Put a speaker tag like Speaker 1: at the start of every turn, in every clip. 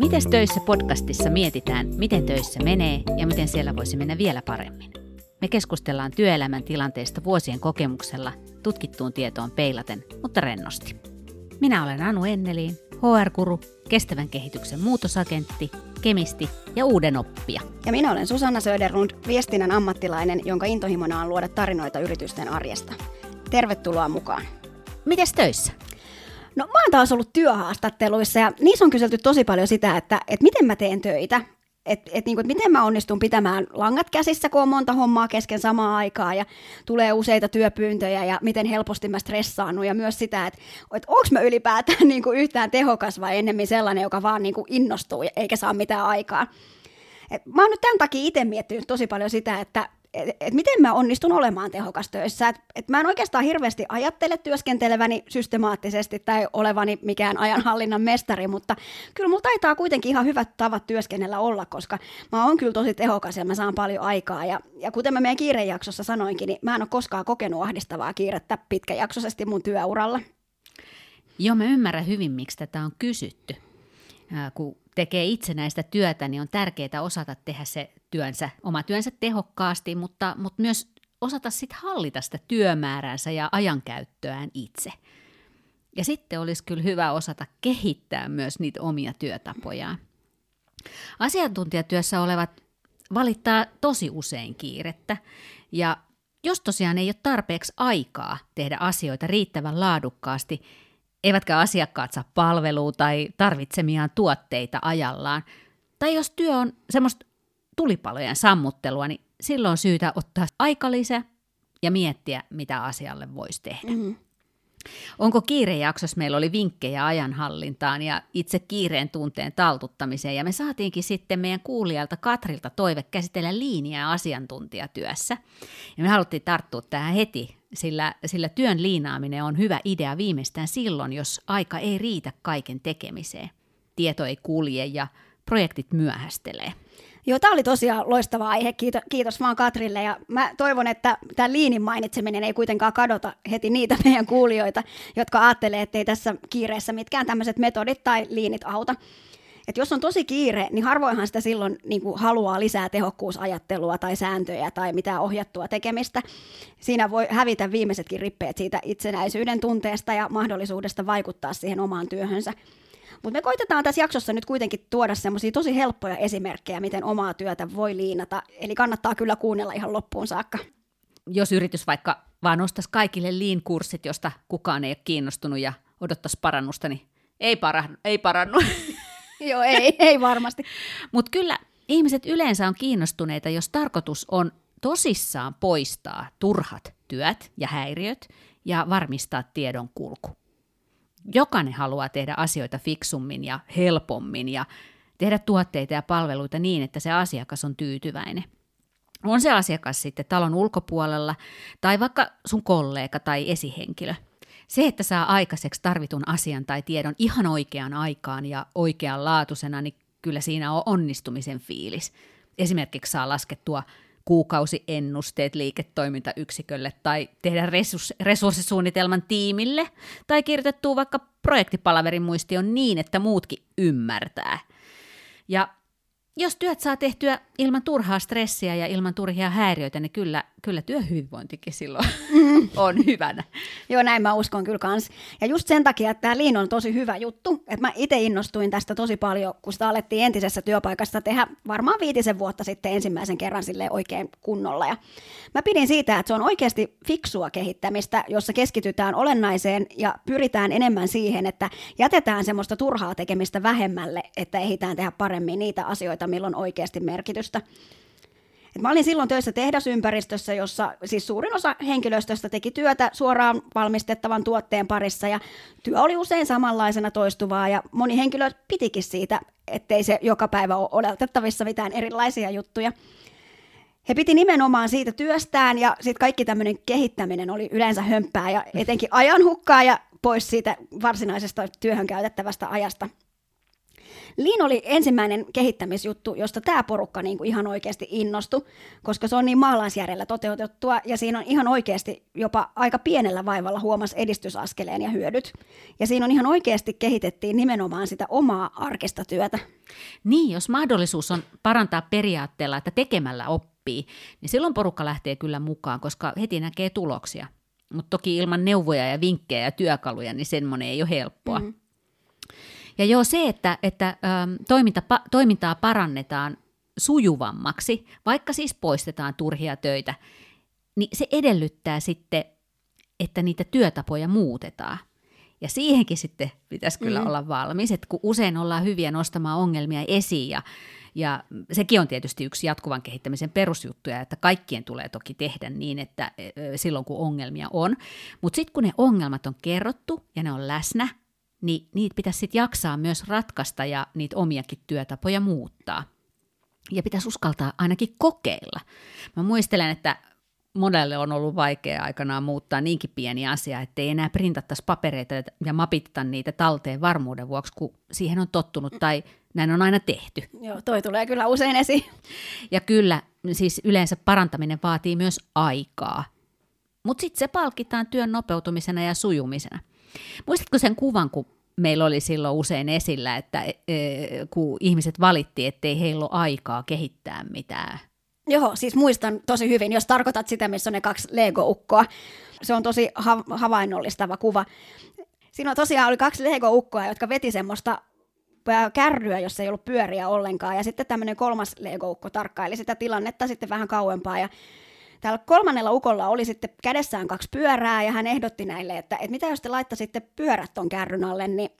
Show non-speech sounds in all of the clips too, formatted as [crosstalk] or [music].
Speaker 1: Mites töissä podcastissa mietitään, miten töissä menee ja miten siellä voisi mennä vielä paremmin. Me keskustellaan työelämän tilanteesta vuosien kokemuksella, tutkittuun tietoon peilaten, mutta rennosti. Minä olen Anu Enneliin, HR-kuru, kestävän kehityksen muutosagentti, kemisti ja uuden oppija.
Speaker 2: Ja minä olen Susanna Söderlund, viestinnän ammattilainen, jonka intohimona on luoda tarinoita yritysten arjesta. Tervetuloa mukaan.
Speaker 1: Mites töissä?
Speaker 2: No mä oon taas ollut työhaastatteluissa ja niissä on kyselty tosi paljon sitä, että, että miten mä teen töitä. Että et, niin miten mä onnistun pitämään langat käsissä, kun on monta hommaa kesken samaan aikaan ja tulee useita työpyyntöjä ja miten helposti mä stressaannut ja myös sitä, että et onko mä ylipäätään [laughs] niin kuin yhtään tehokas vai ennemmin sellainen, joka vaan niin kuin innostuu eikä saa mitään aikaa. Et mä oon nyt tämän takia itse miettinyt tosi paljon sitä, että et, et miten mä onnistun olemaan tehokas töissä. Et, et mä en oikeastaan hirveästi ajattele työskenteleväni systemaattisesti tai olevani mikään ajanhallinnan mestari, mutta kyllä mulla taitaa kuitenkin ihan hyvät tavat työskennellä olla, koska mä oon kyllä tosi tehokas ja mä saan paljon aikaa. Ja, ja kuten mä meidän kiirejaksossa sanoinkin, niin mä en ole koskaan kokenut ahdistavaa kiirettä pitkäjaksoisesti mun työuralla.
Speaker 1: Joo, mä ymmärrän hyvin, miksi tätä on kysytty. Kun tekee itsenäistä työtä, niin on tärkeää osata tehdä se työnsä, oma työnsä tehokkaasti, mutta, mutta myös osata sitten hallita sitä työmääränsä ja ajankäyttöään itse. Ja sitten olisi kyllä hyvä osata kehittää myös niitä omia työtapojaan. Asiantuntijatyössä olevat valittaa tosi usein kiirettä, ja jos tosiaan ei ole tarpeeksi aikaa tehdä asioita riittävän laadukkaasti, eivätkä asiakkaat saa palvelua tai tarvitsemiaan tuotteita ajallaan, tai jos työ on semmoista tulipalojen sammuttelua, niin silloin on syytä ottaa aikalisä ja miettiä, mitä asialle voisi tehdä. Mm-hmm. Onko kiirejaksossa meillä oli vinkkejä ajanhallintaan ja itse kiireen tunteen taltuttamiseen, ja me saatiinkin sitten meidän kuulijalta Katrilta toive käsitellä liiniaa asiantuntijatyössä. Ja me haluttiin tarttua tähän heti, sillä, sillä työn liinaaminen on hyvä idea viimeistään silloin, jos aika ei riitä kaiken tekemiseen. Tieto ei kulje ja projektit myöhästelee.
Speaker 2: Joo, tämä oli tosiaan loistava aihe. Kiitos, kiitos vaan Katrille. Ja mä toivon, että tämä liinin mainitseminen ei kuitenkaan kadota heti niitä [laughs] meidän kuulijoita, jotka ajattelee, että ei tässä kiireessä mitkään tämmöiset metodit tai liinit auta. Et jos on tosi kiire, niin harvoinhan sitä silloin niin kuin haluaa lisää tehokkuusajattelua tai sääntöjä tai mitään ohjattua tekemistä. Siinä voi hävitä viimeisetkin rippeet siitä itsenäisyyden tunteesta ja mahdollisuudesta vaikuttaa siihen omaan työhönsä. Mutta me koitetaan tässä jaksossa nyt kuitenkin tuoda semmoisia tosi helppoja esimerkkejä, miten omaa työtä voi liinata. Eli kannattaa kyllä kuunnella ihan loppuun saakka.
Speaker 1: Jos yritys vaikka vaan ostaisi kaikille liin-kurssit, josta kukaan ei ole kiinnostunut ja odottaisi parannusta, niin ei, parannu. Ei parannu. [laughs] [laughs]
Speaker 2: Joo, ei, ei varmasti.
Speaker 1: Mutta kyllä ihmiset yleensä on kiinnostuneita, jos tarkoitus on tosissaan poistaa turhat työt ja häiriöt ja varmistaa tiedon kulku jokainen haluaa tehdä asioita fiksummin ja helpommin ja tehdä tuotteita ja palveluita niin, että se asiakas on tyytyväinen. On se asiakas sitten talon ulkopuolella tai vaikka sun kollega tai esihenkilö. Se, että saa aikaiseksi tarvitun asian tai tiedon ihan oikeaan aikaan ja oikeanlaatuisena, niin kyllä siinä on onnistumisen fiilis. Esimerkiksi saa laskettua kuukausiennusteet liiketoimintayksikölle tai tehdä resurssisuunnitelman tiimille tai kirjoitettua vaikka projektipalaverin muistion niin, että muutkin ymmärtää. Ja jos työt saa tehtyä ilman turhaa stressiä ja ilman turhia häiriöitä, niin kyllä, kyllä työhyvinvointikin silloin mm. on hyvänä.
Speaker 2: Joo, näin mä uskon kyllä kans. Ja just sen takia, että tämä Lean on tosi hyvä juttu, että mä itse innostuin tästä tosi paljon, kun sitä alettiin entisessä työpaikassa tehdä varmaan viitisen vuotta sitten ensimmäisen kerran sille oikein kunnolla. Ja mä pidin siitä, että se on oikeasti fiksua kehittämistä, jossa keskitytään olennaiseen ja pyritään enemmän siihen, että jätetään semmoista turhaa tekemistä vähemmälle, että ehditään tehdä paremmin niitä asioita, milloin oikeasti merkitystä. Et mä olin silloin töissä tehdasympäristössä, jossa siis suurin osa henkilöstöstä teki työtä suoraan valmistettavan tuotteen parissa ja työ oli usein samanlaisena toistuvaa ja moni henkilö pitikin siitä, ettei se joka päivä ole odotettavissa mitään erilaisia juttuja. He piti nimenomaan siitä työstään ja sitten kaikki tämmöinen kehittäminen oli yleensä hömppää ja etenkin ajanhukkaa ja pois siitä varsinaisesta työhön käytettävästä ajasta. Lean oli ensimmäinen kehittämisjuttu, josta tämä porukka niin kuin ihan oikeasti innostui, koska se on niin maalaisjärjellä toteutettua ja siinä on ihan oikeasti jopa aika pienellä vaivalla huomas edistysaskeleen ja hyödyt. Ja siinä on ihan oikeasti kehitettiin nimenomaan sitä omaa arkista työtä.
Speaker 1: Niin, jos mahdollisuus on parantaa periaatteella, että tekemällä oppii, niin silloin porukka lähtee kyllä mukaan, koska heti näkee tuloksia. Mutta toki ilman neuvoja ja vinkkejä ja työkaluja, niin semmoinen ei ole helppoa. Mm. Ja joo, se, että, että ähm, toiminta, pa, toimintaa parannetaan sujuvammaksi, vaikka siis poistetaan turhia töitä, niin se edellyttää sitten, että niitä työtapoja muutetaan. Ja siihenkin sitten pitäisi kyllä mm. olla valmis, että kun usein ollaan hyviä nostamaan ongelmia esiin ja, ja sekin on tietysti yksi jatkuvan kehittämisen perusjuttuja, että kaikkien tulee toki tehdä niin, että silloin kun ongelmia on. Mutta sitten kun ne ongelmat on kerrottu ja ne on läsnä, niin niitä pitäisi sitten jaksaa myös ratkaista ja niitä omiakin työtapoja muuttaa. Ja pitäisi uskaltaa ainakin kokeilla. Mä muistelen, että monelle on ollut vaikea aikanaan muuttaa niinkin pieni asia, ettei enää printattaisi papereita ja mapittata niitä talteen varmuuden vuoksi, kun siihen on tottunut tai näin on aina tehty.
Speaker 2: Joo, toi tulee kyllä usein esiin.
Speaker 1: Ja kyllä, siis yleensä parantaminen vaatii myös aikaa. Mutta sitten se palkitaan työn nopeutumisena ja sujumisena. Muistatko sen kuvan, kun meillä oli silloin usein esillä, että e, e, kun ihmiset valitti, ettei heillä ole aikaa kehittää mitään
Speaker 2: Joo, siis muistan tosi hyvin, jos tarkoitat sitä, missä on ne kaksi Lego-ukkoa. Se on tosi ha- havainnollistava kuva. Siinä tosiaan oli kaksi Lego-ukkoa, jotka veti semmoista kärryä, jossa ei ollut pyöriä ollenkaan. Ja sitten tämmöinen kolmas Lego-ukko tarkkaili sitä tilannetta sitten vähän kauempaa. Ja Täällä kolmannella ukolla oli sitten kädessään kaksi pyörää ja hän ehdotti näille, että, että mitä jos te laittaisitte pyörät ton kärryn alle, niin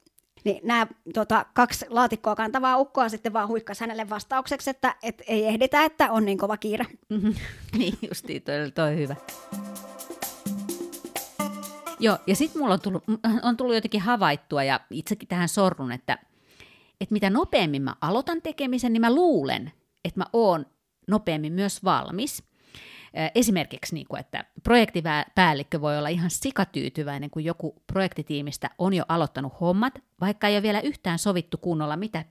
Speaker 2: niin nämä tota, kaksi laatikkoa kantavaa ukkoa sitten vaan huikkas hänelle vastaukseksi, että et ei ehditä, että on niin kova kiire.
Speaker 1: Mm-hmm. [laughs] niin justiin, toi, toi hyvä. Joo, ja sitten mulla on tullut, on tullut jotenkin havaittua ja itsekin tähän sorrun, että, että mitä nopeammin mä aloitan tekemisen, niin mä luulen, että mä oon nopeammin myös valmis. Esimerkiksi, niin kuin, että projektipäällikkö voi olla ihan sikatyytyväinen, kun joku projektitiimistä on jo aloittanut hommat, vaikka ei ole vielä yhtään sovittu kunnolla mitä,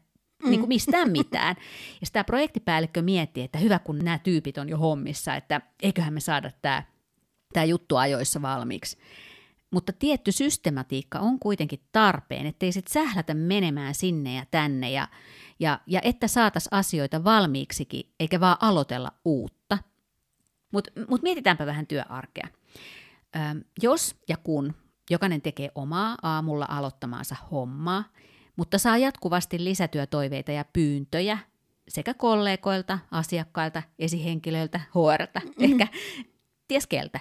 Speaker 1: mm. niin kuin mistään mitään. Ja sitä projektipäällikkö miettii, että hyvä kun nämä tyypit on jo hommissa, että eiköhän me saada tämä, tämä juttu ajoissa valmiiksi. Mutta tietty systematiikka on kuitenkin tarpeen, ettei sitten sählätä menemään sinne ja tänne ja, ja, ja että saataisiin asioita valmiiksikin, eikä vaan aloitella uutta. Mutta mut mietitäänpä vähän työarkea. Ö, jos ja kun jokainen tekee omaa aamulla aloittamaansa hommaa, mutta saa jatkuvasti lisätyötoiveita ja pyyntöjä sekä kollegoilta, asiakkailta, esihenkilöiltä, HRltä, mm. ehkä ties keltä,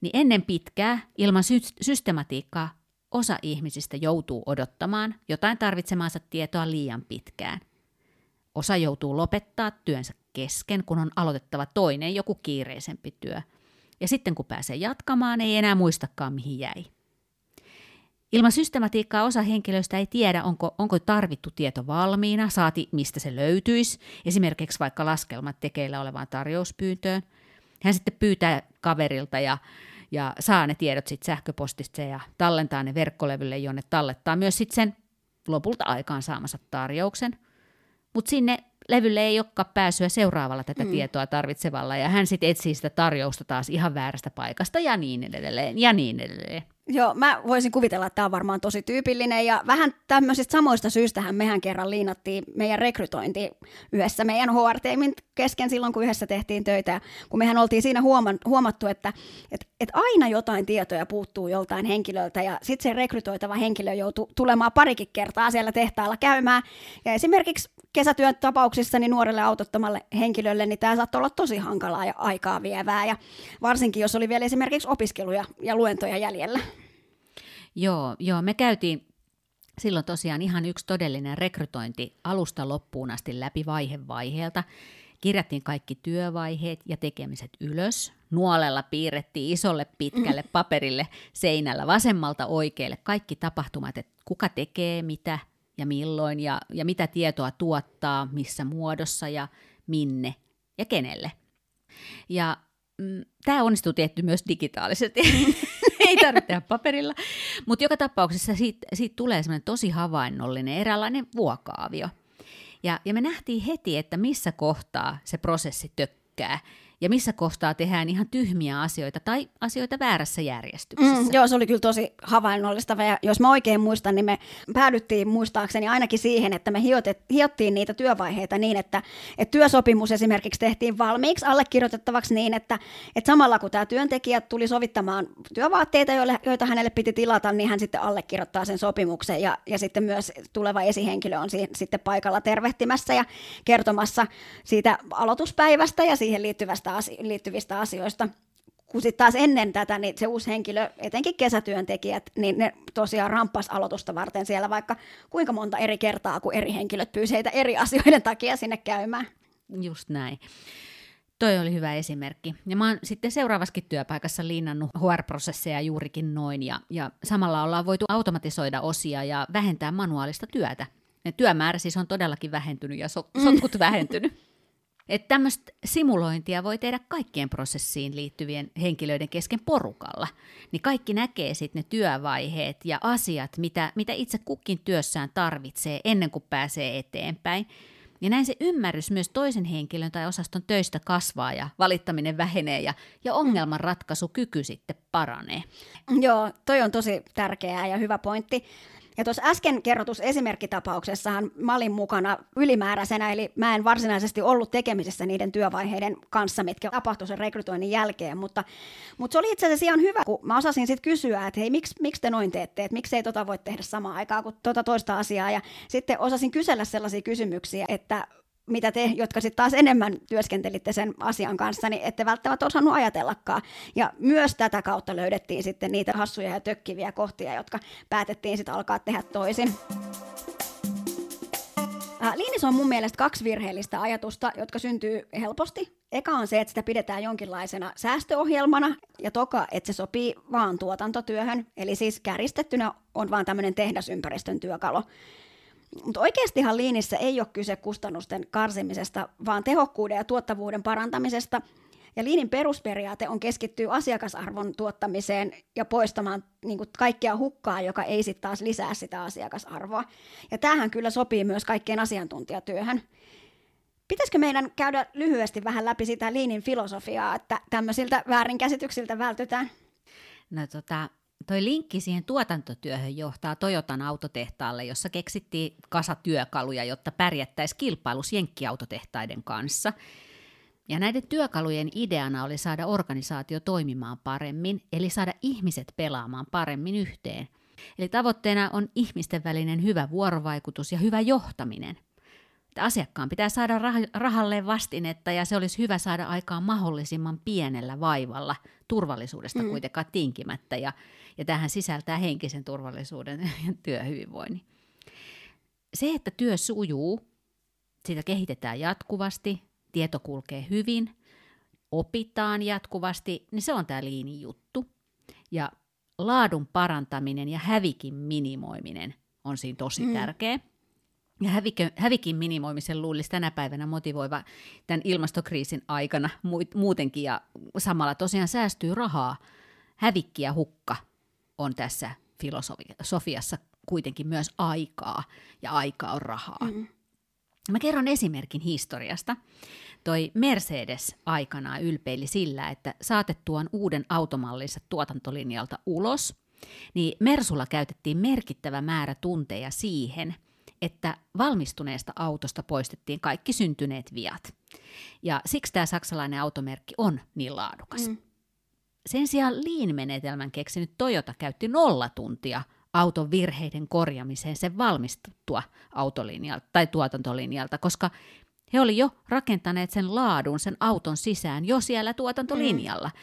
Speaker 1: niin ennen pitkää ilman sy- systematiikkaa osa ihmisistä joutuu odottamaan jotain tarvitsemaansa tietoa liian pitkään. Osa joutuu lopettaa työnsä kesken, kun on aloitettava toinen joku kiireisempi työ. Ja sitten kun pääsee jatkamaan, ei enää muistakaan mihin jäi. Ilman systematiikkaa osa henkilöistä ei tiedä, onko, onko tarvittu tieto valmiina, saati mistä se löytyisi, esimerkiksi vaikka laskelmat tekeillä olevaan tarjouspyyntöön. Hän sitten pyytää kaverilta ja, ja saa ne tiedot sitten sähköpostista ja tallentaa ne verkkolevylle, jonne tallettaa myös sitten sen lopulta aikaan saamansa tarjouksen. Mutta sinne levylle ei olekaan pääsyä seuraavalla tätä mm. tietoa tarvitsevalla, ja hän sitten etsii sitä tarjousta taas ihan väärästä paikasta, ja niin edelleen, ja niin edelleen.
Speaker 2: Joo, mä voisin kuvitella, että tämä on varmaan tosi tyypillinen ja vähän tämmöisistä samoista syystähän mehän kerran liinattiin meidän rekrytointi yhdessä meidän hr kesken silloin, kun yhdessä tehtiin töitä. Kun mehän oltiin siinä huomattu, että, että, että aina jotain tietoja puuttuu joltain henkilöltä ja sitten se rekrytoitava henkilö joutuu tulemaan parikin kertaa siellä tehtaalla käymään. Ja esimerkiksi kesätyön tapauksissa niin nuorelle autottomalle henkilölle, niin tämä saattoi olla tosi hankalaa ja aikaa vievää. Ja varsinkin, jos oli vielä esimerkiksi opiskeluja ja luentoja jäljellä.
Speaker 1: Joo, joo, me käytiin silloin tosiaan ihan yksi todellinen rekrytointi alusta loppuun asti läpi vaihe vaiheelta. Kirjattiin kaikki työvaiheet ja tekemiset ylös. Nuolella piirrettiin isolle pitkälle [laughs] paperille seinällä vasemmalta oikealle kaikki tapahtumat, että kuka tekee mitä ja milloin ja, ja mitä tietoa tuottaa, missä muodossa ja minne ja kenelle. Ja mm, tämä onnistuu tietty myös digitaalisesti. [laughs] [laughs] ei tarvitse tehdä paperilla. Mutta joka tapauksessa siitä, siitä tulee semmoinen tosi havainnollinen, eräänlainen vuokaavio. Ja, ja me nähtiin heti, että missä kohtaa se prosessi tökkää ja missä kohtaa tehdään ihan tyhmiä asioita tai asioita väärässä järjestyksessä. Mm,
Speaker 2: joo, se oli kyllä tosi havainnollistava ja jos mä oikein muistan, niin me päädyttiin muistaakseni ainakin siihen, että me hiotet, hiottiin niitä työvaiheita niin, että, että työsopimus esimerkiksi tehtiin valmiiksi allekirjoitettavaksi niin, että, että samalla kun tämä työntekijä tuli sovittamaan työvaatteita, joille, joita hänelle piti tilata, niin hän sitten allekirjoittaa sen sopimuksen ja, ja sitten myös tuleva esihenkilö on siihen, sitten paikalla tervehtimässä ja kertomassa siitä aloituspäivästä ja siihen liittyvästä asio- liittyvistä asioista. Kun sitten taas ennen tätä, niin se uusi henkilö, etenkin kesätyöntekijät, niin ne tosiaan ramppas aloitusta varten siellä vaikka kuinka monta eri kertaa, kun eri henkilöt pyysi heitä eri asioiden takia sinne käymään.
Speaker 1: Just näin. Toi oli hyvä esimerkki. Ja mä oon sitten seuraavaskin työpaikassa liinnannut HR-prosesseja juurikin noin, ja, ja samalla ollaan voitu automatisoida osia ja vähentää manuaalista työtä. Ja työmäärä siis on todellakin vähentynyt ja so- [laughs] sotkut mm. vähentynyt. Että tämmöistä simulointia voi tehdä kaikkien prosessiin liittyvien henkilöiden kesken porukalla. Niin kaikki näkee sitten ne työvaiheet ja asiat, mitä, mitä itse kukin työssään tarvitsee ennen kuin pääsee eteenpäin. Ja näin se ymmärrys myös toisen henkilön tai osaston töistä kasvaa ja valittaminen vähenee ja, ja ongelmanratkaisukyky sitten paranee.
Speaker 2: Joo, toi on tosi tärkeää ja hyvä pointti. Ja tuossa äsken kerrotus esimerkkitapauksessahan mä olin mukana ylimääräisenä, eli mä en varsinaisesti ollut tekemisessä niiden työvaiheiden kanssa, mitkä tapahtui sen rekrytoinnin jälkeen, mutta, mutta se oli itse asiassa ihan hyvä, kun mä osasin sitten kysyä, että hei, miksi, miksi te noin teette, että miksi ei tota voi tehdä samaan aikaan kuin tota toista asiaa, ja sitten osasin kysellä sellaisia kysymyksiä, että mitä te, jotka sitten taas enemmän työskentelitte sen asian kanssa, niin ette välttämättä osannut ajatellakaan. Ja myös tätä kautta löydettiin sitten niitä hassuja ja tökkiviä kohtia, jotka päätettiin sitten alkaa tehdä toisin. Liinissä on mun mielestä kaksi virheellistä ajatusta, jotka syntyy helposti. Eka on se, että sitä pidetään jonkinlaisena säästöohjelmana, ja toka, että se sopii vaan tuotantotyöhön. Eli siis kärjistettynä on vaan tämmöinen tehdasympäristön työkalu. Mutta oikeastihan liinissä ei ole kyse kustannusten karsimisesta, vaan tehokkuuden ja tuottavuuden parantamisesta. Ja liinin perusperiaate on keskittyä asiakasarvon tuottamiseen ja poistamaan niin kuin kaikkea hukkaa, joka ei sitten taas lisää sitä asiakasarvoa. Ja tämähän kyllä sopii myös kaikkeen asiantuntijatyöhön. Pitäisikö meidän käydä lyhyesti vähän läpi sitä liinin filosofiaa, että tämmöisiltä väärinkäsityksiltä vältytään?
Speaker 1: No tota, toi linkki siihen tuotantotyöhön johtaa Toyotan autotehtaalle, jossa keksittiin kasa työkaluja, jotta pärjättäisiin kilpailus jenkkiautotehtaiden kanssa. Ja näiden työkalujen ideana oli saada organisaatio toimimaan paremmin, eli saada ihmiset pelaamaan paremmin yhteen. Eli tavoitteena on ihmisten välinen hyvä vuorovaikutus ja hyvä johtaminen – asiakkaan pitää saada rah- rahalle vastinetta ja se olisi hyvä saada aikaan mahdollisimman pienellä vaivalla turvallisuudesta mm. kuitenkaan tinkimättä ja, ja tähän sisältää henkisen turvallisuuden [laughs] ja työhyvinvoinnin. Se, että työ sujuu, sitä kehitetään jatkuvasti, tieto kulkee hyvin, opitaan jatkuvasti, niin se on tämä liini juttu. Ja laadun parantaminen ja hävikin minimoiminen on siinä tosi mm. tärkeä. Ja hävikö, hävikin minimoimisen luulisi tänä päivänä motivoiva tämän ilmastokriisin aikana muutenkin, ja samalla tosiaan säästyy rahaa. Hävikki ja hukka on tässä filosofiassa kuitenkin myös aikaa, ja aika on rahaa. Mm. Mä kerron esimerkin historiasta. Toi Mercedes aikanaan ylpeili sillä, että saatettuaan uuden automallinsa tuotantolinjalta ulos, niin Mersulla käytettiin merkittävä määrä tunteja siihen – että valmistuneesta autosta poistettiin kaikki syntyneet viat. Ja siksi tämä saksalainen automerkki on niin laadukas. Mm. Sen sijaan Lean-menetelmän keksinyt Toyota käytti nolla tuntia auton virheiden korjamiseen sen valmistuttua autolinjalta tai tuotantolinjalta, koska he oli jo rakentaneet sen laadun sen auton sisään jo siellä tuotantolinjalla. Mm.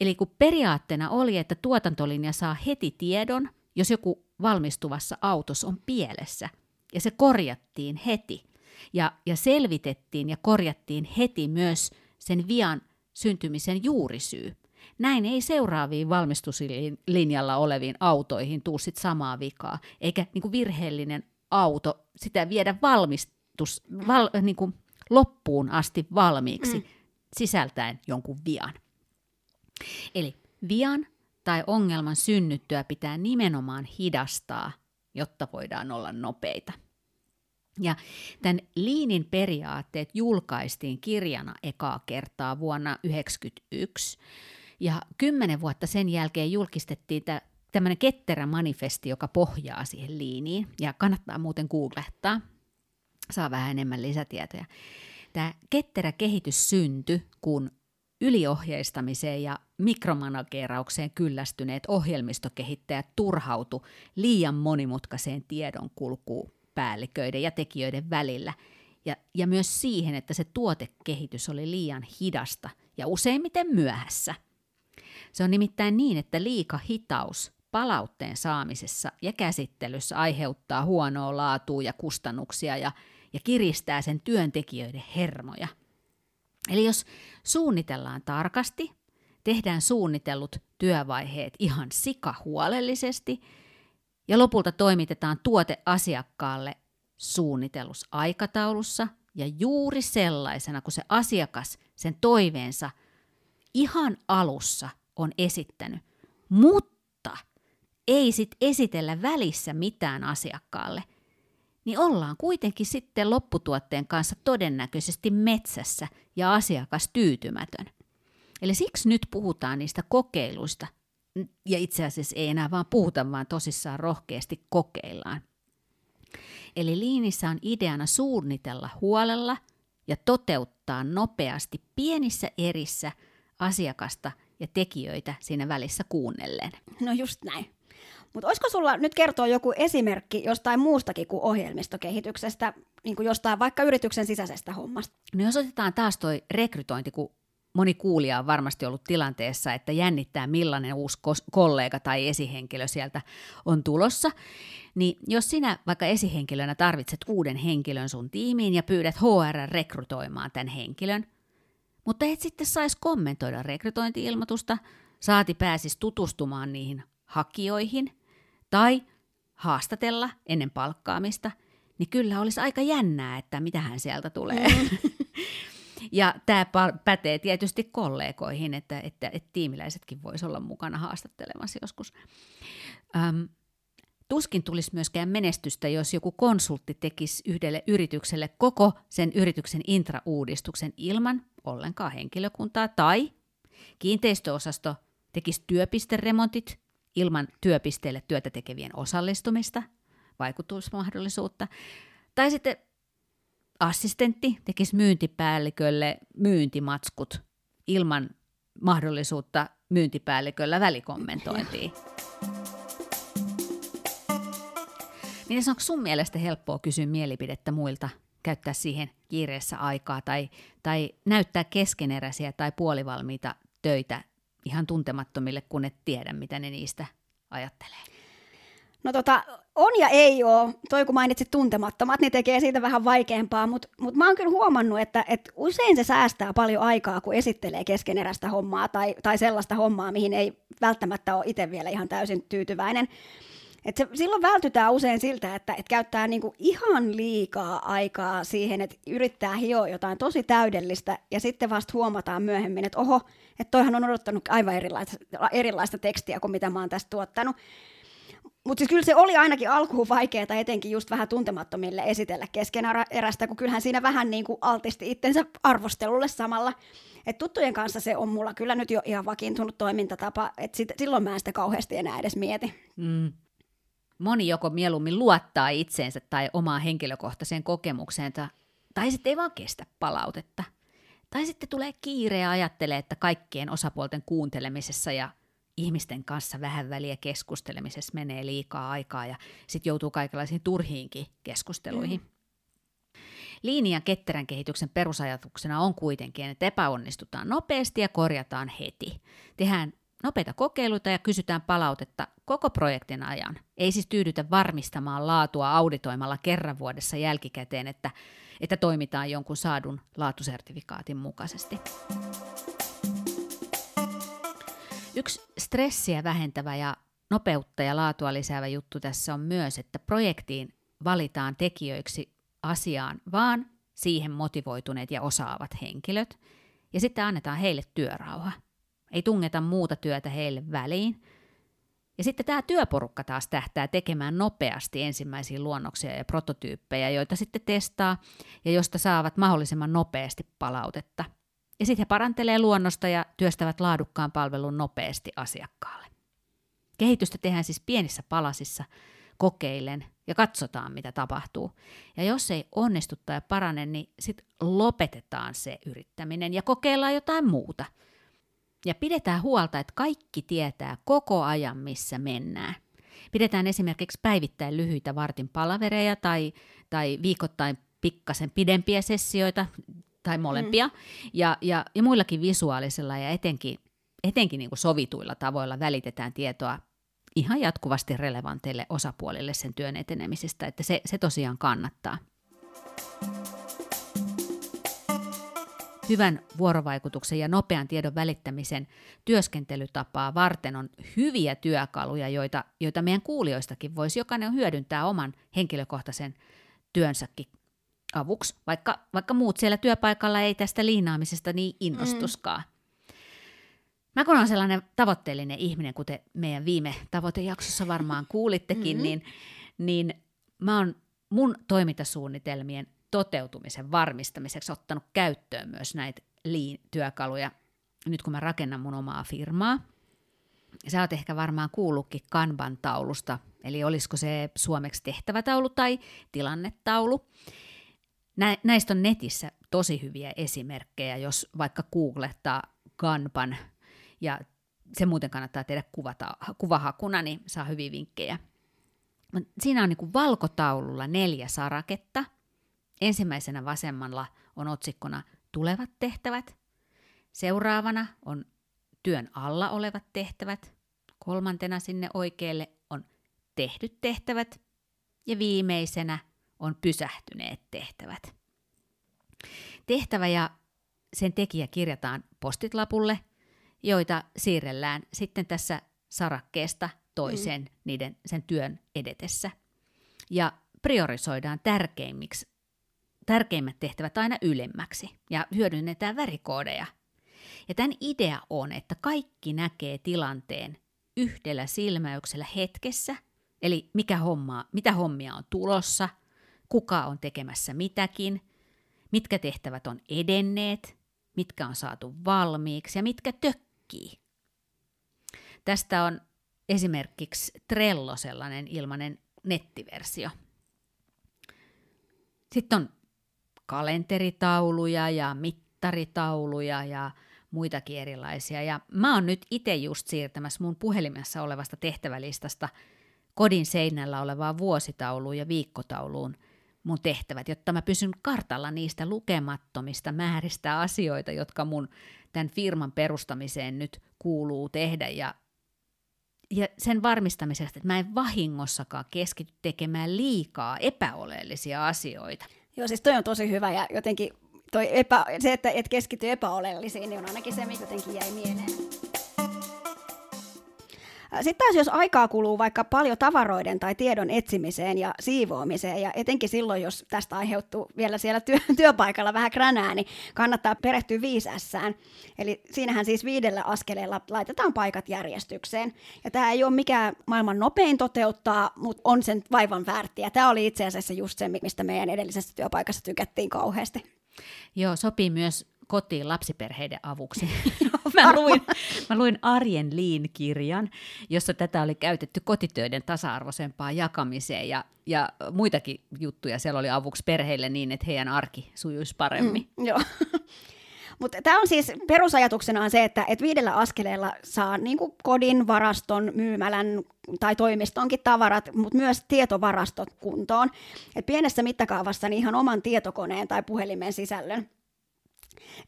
Speaker 1: Eli kun periaatteena oli, että tuotantolinja saa heti tiedon, jos joku valmistuvassa autossa on pielessä – ja se korjattiin heti. Ja, ja selvitettiin ja korjattiin heti myös sen vian syntymisen juurisyy. Näin ei seuraaviin valmistuslinjalla oleviin autoihin tuu sit samaa vikaa, eikä niin kuin virheellinen auto sitä viedä valmistus, val, niin kuin loppuun asti valmiiksi mm. sisältäen jonkun vian. Eli vian tai ongelman synnyttyä pitää nimenomaan hidastaa, jotta voidaan olla nopeita. Ja tämän liinin periaatteet julkaistiin kirjana ekaa kertaa vuonna 1991. Ja kymmenen vuotta sen jälkeen julkistettiin tämmöinen ketterä manifesti, joka pohjaa siihen liiniin. Ja kannattaa muuten googlettaa, saa vähän enemmän lisätietoja. Tämä ketterä kehitys syntyi, kun yliohjeistamiseen ja mikromanageraukseen kyllästyneet ohjelmistokehittäjät turhautu liian monimutkaiseen tiedonkulkuun päälliköiden ja tekijöiden välillä, ja, ja myös siihen, että se tuotekehitys oli liian hidasta ja useimmiten myöhässä. Se on nimittäin niin, että liika hitaus palautteen saamisessa ja käsittelyssä aiheuttaa huonoa laatua ja kustannuksia ja, ja kiristää sen työntekijöiden hermoja. Eli jos suunnitellaan tarkasti, tehdään suunnitellut työvaiheet ihan sikahuolellisesti ja lopulta toimitetaan tuote asiakkaalle suunnitellussa aikataulussa ja juuri sellaisena, kun se asiakas sen toiveensa ihan alussa on esittänyt, mutta ei sit esitellä välissä mitään asiakkaalle, niin ollaan kuitenkin sitten lopputuotteen kanssa todennäköisesti metsässä ja asiakas tyytymätön. Eli siksi nyt puhutaan niistä kokeiluista, ja itse asiassa ei enää vaan puhuta, vaan tosissaan rohkeasti kokeillaan. Eli liinissä on ideana suunnitella huolella ja toteuttaa nopeasti pienissä erissä asiakasta ja tekijöitä siinä välissä kuunnellen.
Speaker 2: No just näin. Mutta olisiko sulla nyt kertoa joku esimerkki jostain muustakin kuin ohjelmistokehityksestä, niin kuin jostain vaikka yrityksen sisäisestä hommasta?
Speaker 1: No jos otetaan taas toi rekrytointi, kun moni kuulija on varmasti ollut tilanteessa, että jännittää millainen uusi kollega tai esihenkilö sieltä on tulossa, niin jos sinä vaikka esihenkilönä tarvitset uuden henkilön sun tiimiin ja pyydät HR rekrytoimaan tämän henkilön, mutta et sitten saisi kommentoida rekrytointiilmoitusta, saati pääsis tutustumaan niihin hakijoihin tai haastatella ennen palkkaamista, niin kyllä olisi aika jännää, että mitä hän sieltä tulee. Mm. Ja tämä pätee tietysti kollegoihin, että, että, että tiimiläisetkin voisivat olla mukana haastattelemassa joskus. Öm, tuskin tulisi myöskään menestystä, jos joku konsultti tekisi yhdelle yritykselle koko sen yrityksen intrauudistuksen ilman ollenkaan henkilökuntaa, tai kiinteistöosasto tekisi työpisteremontit ilman työpisteelle työtä tekevien osallistumista, vaikutusmahdollisuutta, tai sitten assistentti tekisi myyntipäällikölle myyntimatskut ilman mahdollisuutta myyntipäälliköllä välikommentointiin. Miten onko sun mielestä helppoa kysyä mielipidettä muilta, käyttää siihen kiireessä aikaa tai, tai näyttää keskeneräisiä tai puolivalmiita töitä ihan tuntemattomille, kun et tiedä, mitä ne niistä ajattelee?
Speaker 2: No tota, on ja ei ole. Toi kun mainitsit tuntemattomat, niin tekee siitä vähän vaikeampaa, mutta mut mä oon kyllä huomannut, että et usein se säästää paljon aikaa, kun esittelee keskeneräistä hommaa tai, tai sellaista hommaa, mihin ei välttämättä ole itse vielä ihan täysin tyytyväinen. Et se, silloin vältytään usein siltä, että et käyttää niinku ihan liikaa aikaa siihen, että yrittää hioa jotain tosi täydellistä ja sitten vasta huomataan myöhemmin, että oho, että toihan on odottanut aivan erilaista, erilaista tekstiä kuin mitä mä oon tästä tuottanut. Mutta siis kyllä se oli ainakin alkuun vaikeaa, etenkin just vähän tuntemattomille esitellä erästä, kun kyllähän siinä vähän niin kuin altisti itsensä arvostelulle samalla. Et tuttujen kanssa se on mulla kyllä nyt jo ihan vakiintunut toimintatapa, että silloin mä en sitä kauheasti enää edes mieti. Mm.
Speaker 1: Moni joko mieluummin luottaa itseensä tai omaan henkilökohtaiseen kokemukseen, tai sitten ei vaan kestä palautetta. Tai sitten tulee kiire ja ajattelee, että kaikkien osapuolten kuuntelemisessa ja ihmisten kanssa vähän väliä keskustelemisessa menee liikaa aikaa ja sitten joutuu kaikenlaisiin turhiinkin keskusteluihin. Mm. Liinian ketterän kehityksen perusajatuksena on kuitenkin, että epäonnistutaan nopeasti ja korjataan heti. Tehdään nopeita kokeiluita ja kysytään palautetta koko projektin ajan. Ei siis tyydytä varmistamaan laatua auditoimalla kerran vuodessa jälkikäteen, että, että toimitaan jonkun saadun laatusertifikaatin mukaisesti. Yksi stressiä vähentävä ja nopeutta ja laatua lisäävä juttu tässä on myös, että projektiin valitaan tekijöiksi asiaan vaan siihen motivoituneet ja osaavat henkilöt, ja sitten annetaan heille työrauha. Ei tungeta muuta työtä heille väliin, Ja sitten tämä työporukka taas tähtää tekemään nopeasti ensimmäisiä luonnoksia ja prototyyppejä, joita sitten testaa ja josta saavat mahdollisimman nopeasti palautetta. Ja sitten he parantelee luonnosta ja työstävät laadukkaan palvelun nopeasti asiakkaalle. Kehitystä tehdään siis pienissä palasissa, kokeillen ja katsotaan, mitä tapahtuu. Ja jos ei onnistu tai parane, niin sitten lopetetaan se yrittäminen ja kokeillaan jotain muuta. Ja pidetään huolta, että kaikki tietää koko ajan, missä mennään. Pidetään esimerkiksi päivittäin lyhyitä vartin palavereja tai, tai viikoittain pikkasen pidempiä sessioita tai molempia. Mm. Ja, ja, ja muillakin visuaalisella ja etenkin, etenkin niin kuin sovituilla tavoilla välitetään tietoa ihan jatkuvasti relevanteille osapuolille sen työn etenemisestä, että se, se tosiaan kannattaa. Hyvän vuorovaikutuksen ja nopean tiedon välittämisen työskentelytapaa varten on hyviä työkaluja, joita, joita meidän kuulijoistakin voisi jokainen hyödyntää oman henkilökohtaisen työnsäkin avuksi, vaikka, vaikka muut siellä työpaikalla ei tästä liinaamisesta niin innostuskaan. Mm. Mä kun olen sellainen tavoitteellinen ihminen, kuten meidän viime tavoitejaksossa varmaan kuulittekin, mm-hmm. niin, niin mä oon mun toimintasuunnitelmien toteutumisen varmistamiseksi ottanut käyttöön myös näitä Lean-työkaluja, nyt kun mä rakennan mun omaa firmaa. Sä oot ehkä varmaan kuullutkin Kanban-taulusta, eli olisiko se suomeksi tehtävätaulu tai tilannetaulu. Nä, näistä on netissä tosi hyviä esimerkkejä, jos vaikka googlettaa Kanban ja se muuten kannattaa tehdä kuvata, kuvahakuna, niin saa hyviä vinkkejä. Siinä on niin valkotaululla neljä saraketta. Ensimmäisenä vasemmalla on otsikkona tulevat tehtävät. Seuraavana on työn alla olevat tehtävät. Kolmantena sinne oikealle on tehdyt tehtävät. Ja viimeisenä on pysähtyneet tehtävät. Tehtävä ja sen tekijä kirjataan postitlapulle – joita siirrellään sitten tässä sarakkeesta toiseen mm. niiden, sen työn edetessä. Ja priorisoidaan tärkeimmiksi, tärkeimmät tehtävät aina ylemmäksi ja hyödynnetään värikoodeja. Ja tämän idea on, että kaikki näkee tilanteen yhdellä silmäyksellä hetkessä, eli mikä homma, mitä hommia on tulossa, kuka on tekemässä mitäkin, mitkä tehtävät on edenneet, mitkä on saatu valmiiksi ja mitkä tök tökkii. Tästä on esimerkiksi Trello sellainen ilmainen nettiversio. Sitten on kalenteritauluja ja mittaritauluja ja muitakin erilaisia. Ja mä oon nyt itse just siirtämässä mun puhelimessa olevasta tehtävälistasta kodin seinällä olevaa vuositauluun ja viikkotauluun mun tehtävät, jotta mä pysyn kartalla niistä lukemattomista määristä asioita, jotka mun tämän firman perustamiseen nyt kuuluu tehdä ja, ja sen varmistamisesta, että mä en vahingossakaan keskity tekemään liikaa epäoleellisia asioita.
Speaker 2: Joo, siis toi on tosi hyvä ja jotenkin toi epä, se, että et keskity epäoleellisiin, niin on ainakin se, mikä jotenkin jäi mieleen. Sitten taas jos aikaa kuluu vaikka paljon tavaroiden tai tiedon etsimiseen ja siivoamiseen, ja etenkin silloin, jos tästä aiheutuu vielä siellä työ, [laughs] työpaikalla vähän kränää, niin kannattaa perehtyä viisässään. Eli siinähän siis viidellä askeleella laitetaan paikat järjestykseen. Ja tämä ei ole mikään maailman nopein toteuttaa, mutta on sen vaivan väärti. Ja tämä oli itse asiassa just se, mistä meidän edellisessä työpaikassa tykättiin kauheasti.
Speaker 1: Joo, sopii myös kotiin lapsiperheiden avuksi. [laughs] mä, luin, mä luin Arjen Liin-kirjan, jossa tätä oli käytetty kotitöiden tasa-arvoisempaan jakamiseen ja, ja muitakin juttuja siellä oli avuksi perheille niin, että heidän arki sujuisi paremmin.
Speaker 2: Mm, joo. [laughs] Mutta tämä on siis perusajatuksena on se, että et viidellä askeleella saa niin kodin, varaston, myymälän tai toimistonkin tavarat, mutta myös tietovarastot kuntoon. Et pienessä mittakaavassa niin ihan oman tietokoneen tai puhelimen sisällön.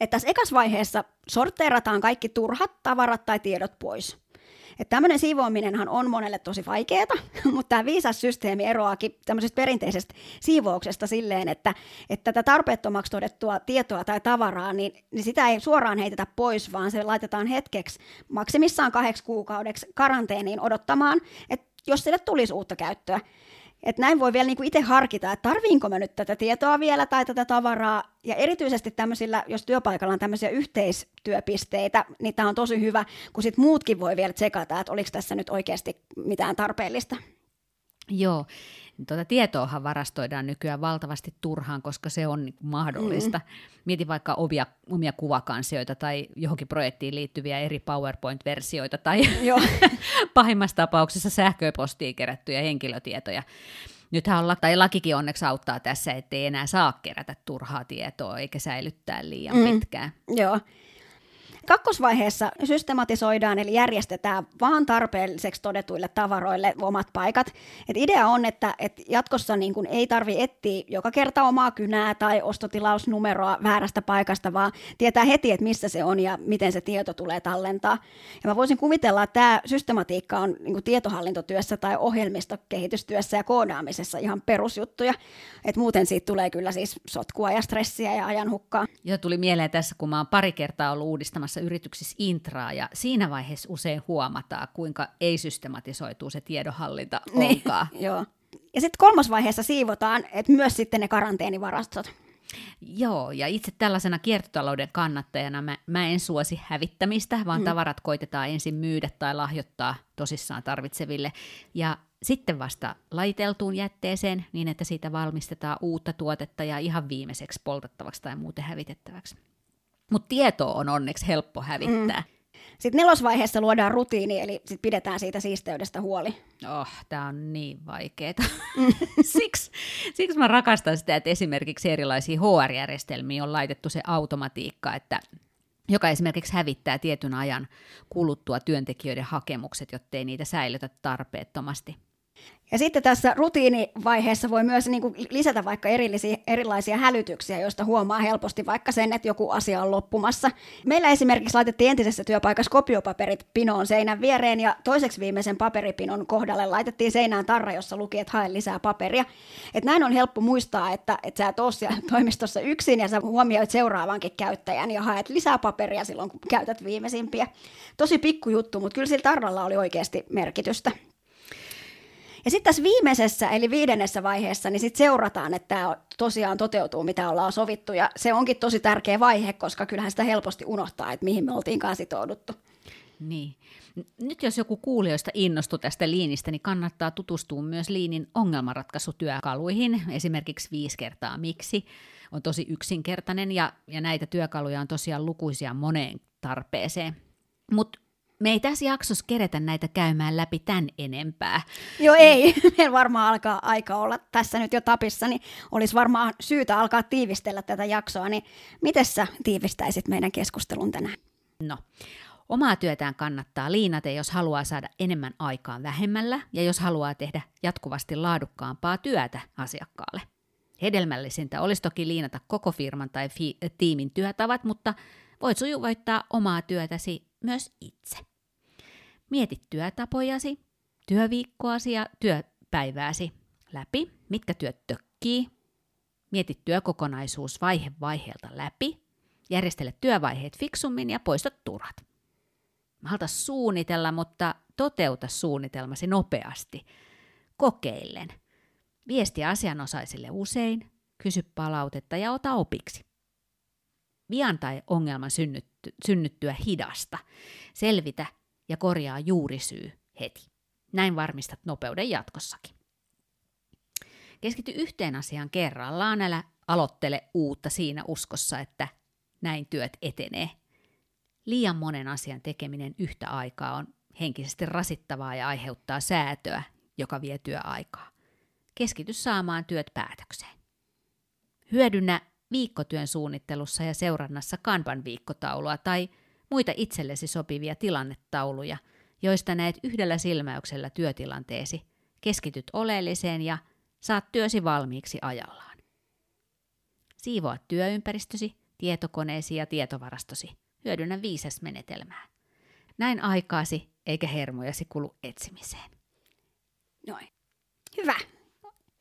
Speaker 2: Et tässä ekas vaiheessa sorteerataan kaikki turhat tavarat tai tiedot pois. Että tämmöinen siivoaminenhan on monelle tosi vaikeaa, [laughs] mutta tämä viisas systeemi eroaakin tämmöisestä perinteisestä siivouksesta silleen, että, että tätä tarpeettomaksi todettua tietoa tai tavaraa, niin, niin sitä ei suoraan heitetä pois, vaan se laitetaan hetkeksi, maksimissaan kahdeksi kuukaudeksi karanteeniin odottamaan, että jos sille tulisi uutta käyttöä. Että näin voi vielä niinku itse harkita, että tarviinko mä nyt tätä tietoa vielä tai tätä tavaraa. Ja erityisesti tämmöisillä, jos työpaikalla on tämmöisiä yhteistyöpisteitä, niin tämä on tosi hyvä, kun sit muutkin voi vielä tsekata, että oliko tässä nyt oikeasti mitään tarpeellista.
Speaker 1: Joo, tuota tietoahan varastoidaan nykyään valtavasti turhaan, koska se on niin mahdollista. Mm. Mieti vaikka omia, omia kuvakansioita tai johonkin projektiin liittyviä eri PowerPoint-versioita tai Joo. [laughs] pahimmassa tapauksessa sähköpostiin kerättyjä henkilötietoja. Nythän on, tai lakikin onneksi auttaa tässä, ettei enää saa kerätä turhaa tietoa eikä säilyttää liian mm. pitkään.
Speaker 2: Joo. Kakkosvaiheessa systematisoidaan eli järjestetään vaan tarpeelliseksi todetuille tavaroille omat paikat. Et idea on, että et jatkossa niin kun ei tarvi etsiä joka kerta omaa kynää tai ostotilausnumeroa väärästä paikasta, vaan tietää heti, että missä se on ja miten se tieto tulee tallentaa. Ja mä voisin kuvitella, että tämä systematiikka on niin tietohallintotyössä tai ohjelmistokehitystyössä ja koodaamisessa ihan perusjuttuja. Et muuten siitä tulee kyllä siis sotkua ja stressiä ja ajanhukkaa.
Speaker 1: Joo, tuli mieleen tässä, kun mä oon pari kertaa ollut uudistamassa omassa yrityksissä intraa ja siinä vaiheessa usein huomataan, kuinka ei systematisoituu se tiedonhallinta niin, [laughs]
Speaker 2: joo. Ja sitten kolmas vaiheessa siivotaan, että myös sitten ne karanteenivarastot.
Speaker 1: Joo, ja itse tällaisena kiertotalouden kannattajana mä, mä en suosi hävittämistä, vaan mm. tavarat koitetaan ensin myydä tai lahjoittaa tosissaan tarvitseville. Ja sitten vasta laiteltuun jätteeseen niin, että siitä valmistetaan uutta tuotetta ja ihan viimeiseksi poltettavaksi tai muuten hävitettäväksi. Mutta tietoa on onneksi helppo hävittää. Mm.
Speaker 2: Sitten nelosvaiheessa luodaan rutiini, eli sit pidetään siitä siisteydestä huoli.
Speaker 1: Oh, tämä on niin vaikeaa. Mm. [laughs] siksi, siksi mä rakastan sitä, että esimerkiksi erilaisiin HR-järjestelmiin on laitettu se automatiikka, että joka esimerkiksi hävittää tietyn ajan kuluttua työntekijöiden hakemukset, jottei niitä säilytä tarpeettomasti.
Speaker 2: Ja sitten tässä rutiinivaiheessa voi myös niin kuin lisätä vaikka erillisiä, erilaisia hälytyksiä, joista huomaa helposti vaikka sen, että joku asia on loppumassa. Meillä esimerkiksi laitettiin entisessä työpaikassa kopiopaperit pinoon seinän viereen ja toiseksi viimeisen paperipinon kohdalle laitettiin seinään tarra, jossa luki, että hae lisää paperia. Et näin on helppo muistaa, että, että sä et ole siellä [laughs] toimistossa yksin ja sä huomioit seuraavankin käyttäjän ja haet lisää paperia silloin, kun käytät viimeisimpiä. Tosi pikku juttu, mutta kyllä sillä tarralla oli oikeasti merkitystä. Ja sitten tässä viimeisessä, eli viidennessä vaiheessa, niin sitten seurataan, että tämä tosiaan toteutuu, mitä ollaan sovittu. Ja se onkin tosi tärkeä vaihe, koska kyllähän sitä helposti unohtaa, että mihin me oltiinkaan sitouduttu.
Speaker 1: Niin. Nyt jos joku kuulijoista innostui tästä liinistä, niin kannattaa tutustua myös liinin ongelmanratkaisutyökaluihin, esimerkiksi viisi kertaa miksi. On tosi yksinkertainen ja, ja näitä työkaluja on tosiaan lukuisia moneen tarpeeseen. Mutta me ei tässä jaksossa keretä näitä käymään läpi tämän enempää.
Speaker 2: Joo ei, [laughs] meillä varmaan alkaa aika olla tässä nyt jo tapissa, niin olisi varmaan syytä alkaa tiivistellä tätä jaksoa, niin miten sä tiivistäisit meidän keskustelun tänään?
Speaker 1: No, omaa työtään kannattaa liinata, jos haluaa saada enemmän aikaan vähemmällä ja jos haluaa tehdä jatkuvasti laadukkaampaa työtä asiakkaalle. Hedelmällisintä olisi toki liinata koko firman tai fi- tiimin työtavat, mutta voit sujuvoittaa omaa työtäsi myös itse. Mieti työtapojasi, työviikkoasi ja työpäivääsi läpi, mitkä työt tökkii. Mieti työkokonaisuus vaihe vaiheelta läpi. Järjestele työvaiheet fiksummin ja poista turhat. Malta suunnitella, mutta toteuta suunnitelmasi nopeasti. Kokeillen. Viesti asianosaisille usein, kysy palautetta ja ota opiksi. Vian tai ongelman synnytty, synnyttyä hidasta. Selvitä ja korjaa juurisyy heti. Näin varmistat nopeuden jatkossakin. Keskity yhteen asiaan kerrallaan, älä aloittele uutta siinä uskossa, että näin työt etenee. Liian monen asian tekeminen yhtä aikaa on henkisesti rasittavaa ja aiheuttaa säätöä, joka vie työaikaa. Keskity saamaan työt päätökseen. Hyödynnä viikkotyön suunnittelussa ja seurannassa Kanban viikkotaulua tai muita itsellesi sopivia tilannetauluja, joista näet yhdellä silmäyksellä työtilanteesi, keskityt oleelliseen ja saat työsi valmiiksi ajallaan. Siivoa työympäristösi, tietokoneesi ja tietovarastosi. Hyödynnä viisas menetelmää. Näin aikaasi eikä hermojasi kulu etsimiseen.
Speaker 2: Noin. Hyvä.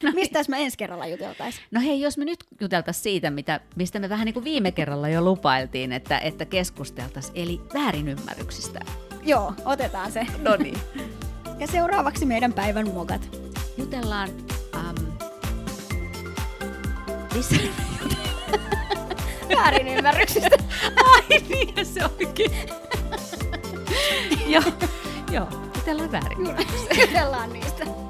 Speaker 2: No Mistä me ensi kerralla juteltaisiin?
Speaker 1: No hei, jos me nyt juteltaisiin siitä, mitä, mistä me vähän niin kuin viime kerralla jo lupailtiin, että, että keskusteltaisiin, eli väärinymmärryksistä.
Speaker 2: Joo, otetaan se.
Speaker 1: No niin.
Speaker 2: ja seuraavaksi meidän päivän mokat.
Speaker 1: Jutellaan Um, lisää [laughs]
Speaker 2: Väärin ymmärryksistä. [laughs]
Speaker 1: Ai niin, se onkin. [laughs] joo, joo, jutellaan väärin.
Speaker 2: Jutellaan niistä.